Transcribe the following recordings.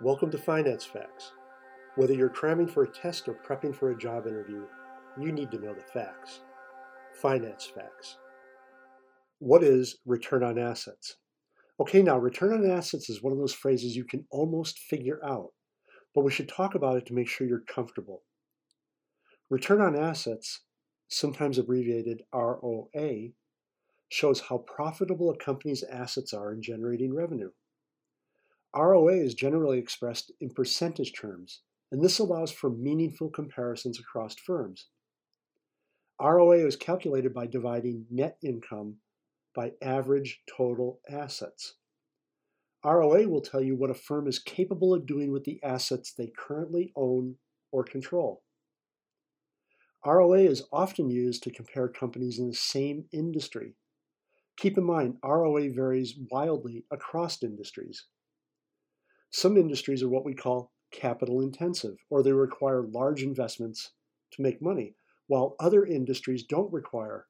Welcome to Finance Facts. Whether you're cramming for a test or prepping for a job interview, you need to know the facts. Finance Facts. What is return on assets? Okay, now return on assets is one of those phrases you can almost figure out, but we should talk about it to make sure you're comfortable. Return on assets, sometimes abbreviated ROA, shows how profitable a company's assets are in generating revenue. ROA is generally expressed in percentage terms, and this allows for meaningful comparisons across firms. ROA is calculated by dividing net income by average total assets. ROA will tell you what a firm is capable of doing with the assets they currently own or control. ROA is often used to compare companies in the same industry. Keep in mind, ROA varies wildly across industries. Some industries are what we call capital intensive, or they require large investments to make money, while other industries don't require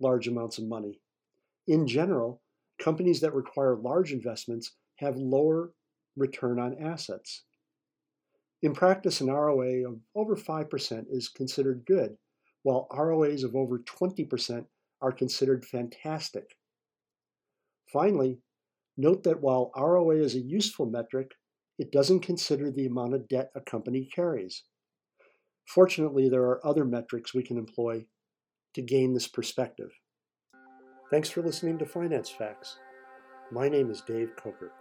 large amounts of money. In general, companies that require large investments have lower return on assets. In practice, an ROA of over 5% is considered good, while ROAs of over 20% are considered fantastic. Finally, note that while ROA is a useful metric, it doesn't consider the amount of debt a company carries. Fortunately, there are other metrics we can employ to gain this perspective. Thanks for listening to Finance Facts. My name is Dave Coker.